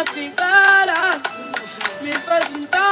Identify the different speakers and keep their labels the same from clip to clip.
Speaker 1: Me perguntam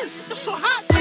Speaker 2: It's so hot.